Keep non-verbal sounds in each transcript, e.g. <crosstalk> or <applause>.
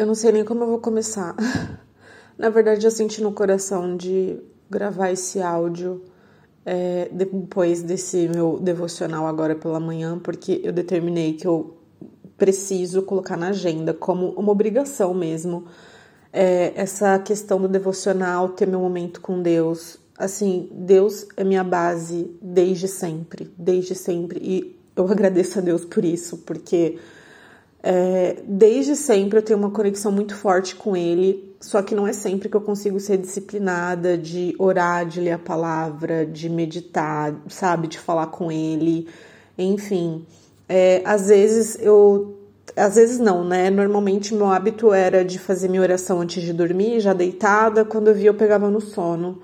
Eu não sei nem como eu vou começar. <laughs> Na verdade, eu senti no coração de gravar esse áudio é, depois desse meu devocional agora pela manhã, porque eu determinei que eu preciso colocar na agenda como uma obrigação mesmo é, essa questão do devocional, ter meu momento com Deus. Assim, Deus é minha base desde sempre, desde sempre. E eu <laughs> agradeço a Deus por isso, porque é, desde sempre eu tenho uma conexão muito forte com Ele, só que não é sempre que eu consigo ser disciplinada de orar, de ler a palavra, de meditar, sabe, de falar com Ele, enfim. É, às vezes eu. Às vezes não, né? Normalmente meu hábito era de fazer minha oração antes de dormir, já deitada. Quando eu via, eu pegava no sono.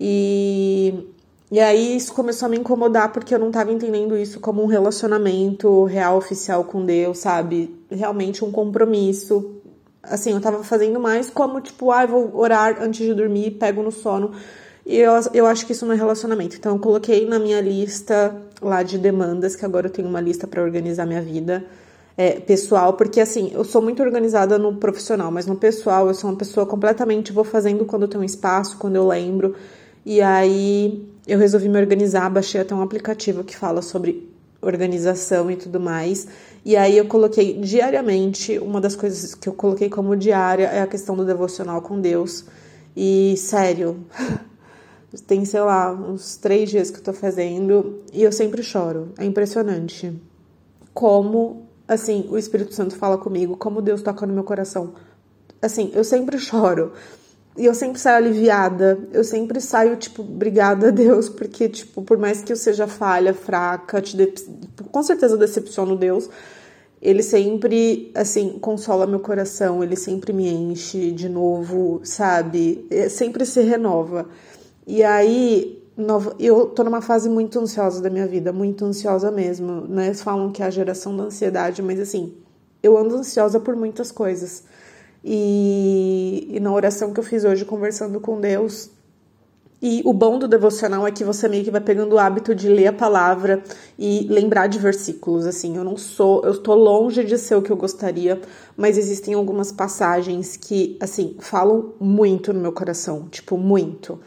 E e aí isso começou a me incomodar porque eu não estava entendendo isso como um relacionamento real, oficial com Deus, sabe? Realmente um compromisso. Assim, eu estava fazendo mais como tipo, ah, vou orar antes de dormir, pego no sono. E eu, eu acho que isso não é relacionamento. Então eu coloquei na minha lista lá de demandas, que agora eu tenho uma lista para organizar minha vida. É, pessoal, porque assim, eu sou muito organizada no profissional, mas no pessoal eu sou uma pessoa completamente vou fazendo quando eu tenho espaço, quando eu lembro. E aí eu resolvi me organizar, baixei até um aplicativo que fala sobre organização e tudo mais. E aí eu coloquei diariamente, uma das coisas que eu coloquei como diária é a questão do devocional com Deus. E sério, <laughs> tem, sei lá, uns três dias que eu tô fazendo e eu sempre choro. É impressionante. Como, assim, o Espírito Santo fala comigo, como Deus toca no meu coração. Assim, eu sempre <laughs> choro. E eu sempre saio aliviada, eu sempre saio, tipo, obrigada a Deus, porque, tipo, por mais que eu seja falha, fraca, te de... com certeza decepciono Deus, ele sempre, assim, consola meu coração, ele sempre me enche de novo, sabe? É, sempre se renova. E aí, eu tô numa fase muito ansiosa da minha vida, muito ansiosa mesmo, né? Eles falam que é a geração da ansiedade, mas assim, eu ando ansiosa por muitas coisas. E, e na oração que eu fiz hoje, conversando com Deus, e o bom do devocional é que você meio que vai pegando o hábito de ler a palavra e lembrar de versículos. Assim, eu não sou, eu estou longe de ser o que eu gostaria, mas existem algumas passagens que, assim, falam muito no meu coração, tipo, muito.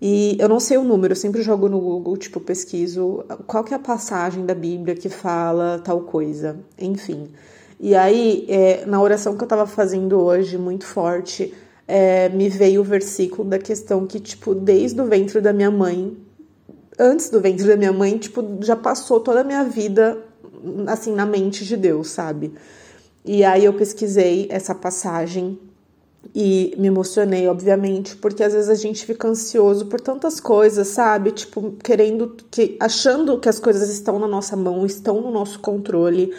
E eu não sei o número, eu sempre jogo no Google, tipo, pesquiso qual que é a passagem da Bíblia que fala tal coisa. Enfim. E aí, é, na oração que eu tava fazendo hoje, muito forte, é, me veio o versículo da questão que, tipo, desde o ventre da minha mãe, antes do ventre da minha mãe, tipo, já passou toda a minha vida, assim, na mente de Deus, sabe? E aí eu pesquisei essa passagem e me emocionei, obviamente, porque às vezes a gente fica ansioso por tantas coisas, sabe? Tipo, querendo que achando que as coisas estão na nossa mão, estão no nosso controle.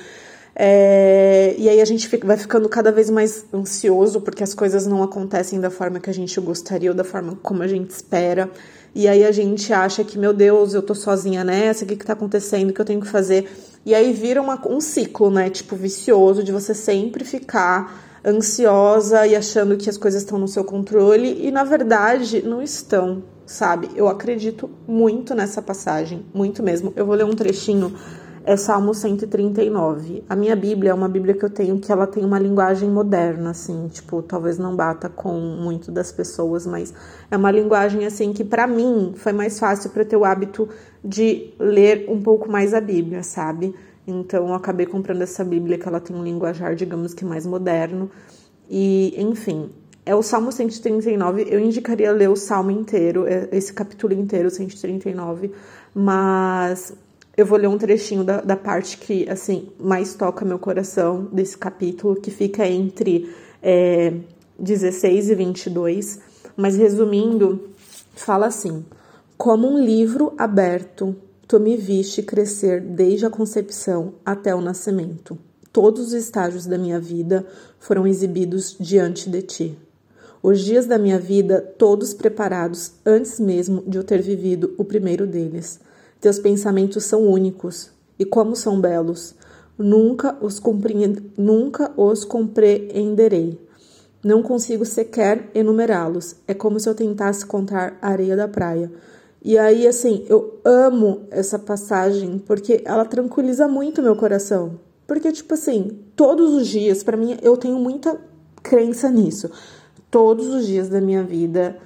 É, e aí a gente fica, vai ficando cada vez mais ansioso porque as coisas não acontecem da forma que a gente gostaria ou da forma como a gente espera. E aí a gente acha que, meu Deus, eu tô sozinha nessa, o que que tá acontecendo, o que eu tenho que fazer? E aí vira uma, um ciclo, né, tipo, vicioso de você sempre ficar ansiosa e achando que as coisas estão no seu controle e na verdade não estão, sabe? Eu acredito muito nessa passagem, muito mesmo. Eu vou ler um trechinho é Salmo 139. A minha Bíblia é uma Bíblia que eu tenho que ela tem uma linguagem moderna, assim, tipo, talvez não bata com muito das pessoas, mas é uma linguagem assim que para mim foi mais fácil para ter o hábito de ler um pouco mais a Bíblia, sabe? Então eu acabei comprando essa Bíblia que ela tem um linguajar, digamos que mais moderno. E, enfim, é o Salmo 139. Eu indicaria ler o Salmo inteiro, é, esse capítulo inteiro, 139, mas eu vou ler um trechinho da, da parte que, assim, mais toca meu coração desse capítulo, que fica entre é, 16 e 22. Mas resumindo, fala assim: Como um livro aberto, tu me viste crescer desde a concepção até o nascimento. Todos os estágios da minha vida foram exibidos diante de ti. Os dias da minha vida, todos preparados antes mesmo de eu ter vivido o primeiro deles. Teus pensamentos são únicos, e como são belos, nunca os, nunca os compreenderei. Não consigo sequer enumerá-los. É como se eu tentasse contar a areia da praia. E aí, assim, eu amo essa passagem porque ela tranquiliza muito meu coração. Porque, tipo assim, todos os dias, para mim, eu tenho muita crença nisso. Todos os dias da minha vida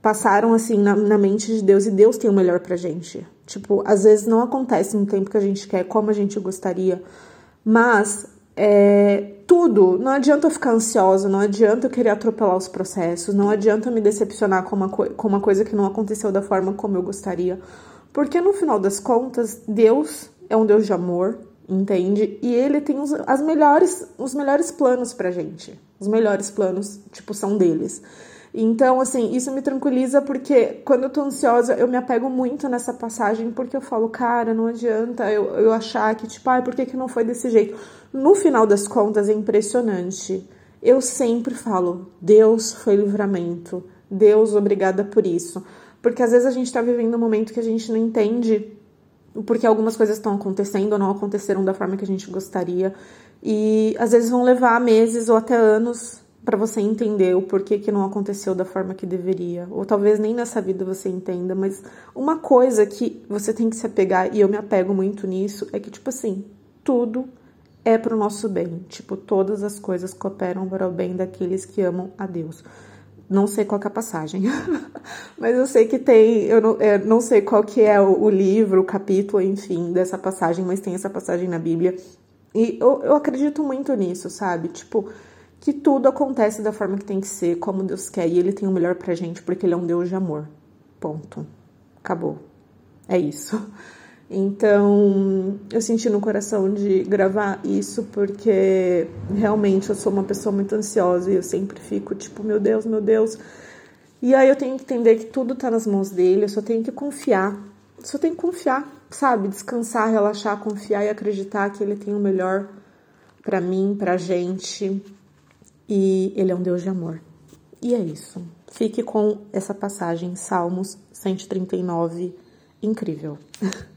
passaram assim na, na mente de Deus e Deus tem o melhor pra gente. Tipo, às vezes não acontece no tempo que a gente quer, como a gente gostaria, mas é, tudo, não adianta eu ficar ansiosa, não adianta eu querer atropelar os processos, não adianta eu me decepcionar com uma, com uma coisa que não aconteceu da forma como eu gostaria, porque no final das contas, Deus é um Deus de amor, entende? E ele tem os, as melhores, os melhores planos pra gente. Os melhores planos, tipo, são deles. Então, assim, isso me tranquiliza porque quando eu tô ansiosa, eu me apego muito nessa passagem porque eu falo, cara, não adianta eu, eu achar que, tipo, ai, por que, que não foi desse jeito? No final das contas, é impressionante. Eu sempre falo, Deus foi livramento. Deus, obrigada por isso. Porque às vezes a gente tá vivendo um momento que a gente não entende porque algumas coisas estão acontecendo ou não aconteceram da forma que a gente gostaria. E às vezes vão levar meses ou até anos para você entender o porquê que não aconteceu da forma que deveria. Ou talvez nem nessa vida você entenda, mas uma coisa que você tem que se apegar, e eu me apego muito nisso, é que, tipo assim, tudo é pro nosso bem. Tipo, todas as coisas cooperam para o bem daqueles que amam a Deus. Não sei qual é a passagem, <laughs> mas eu sei que tem, eu não, é, não sei qual que é o, o, livro, o capítulo, enfim, dessa passagem, mas tem essa passagem na Bíblia. E eu, eu acredito muito nisso, sabe? Tipo, que tudo acontece da forma que tem que ser, como Deus quer, e Ele tem o melhor pra gente, porque Ele é um Deus de amor. Ponto. Acabou. É isso. Então, eu senti no coração de gravar isso porque realmente eu sou uma pessoa muito ansiosa e eu sempre fico tipo, meu Deus, meu Deus. E aí eu tenho que entender que tudo tá nas mãos dele, eu só tenho que confiar. Só tenho que confiar, sabe? Descansar, relaxar, confiar e acreditar que ele tem o melhor para mim, pra gente. E ele é um Deus de amor. E é isso. Fique com essa passagem, Salmos 139, incrível. <laughs>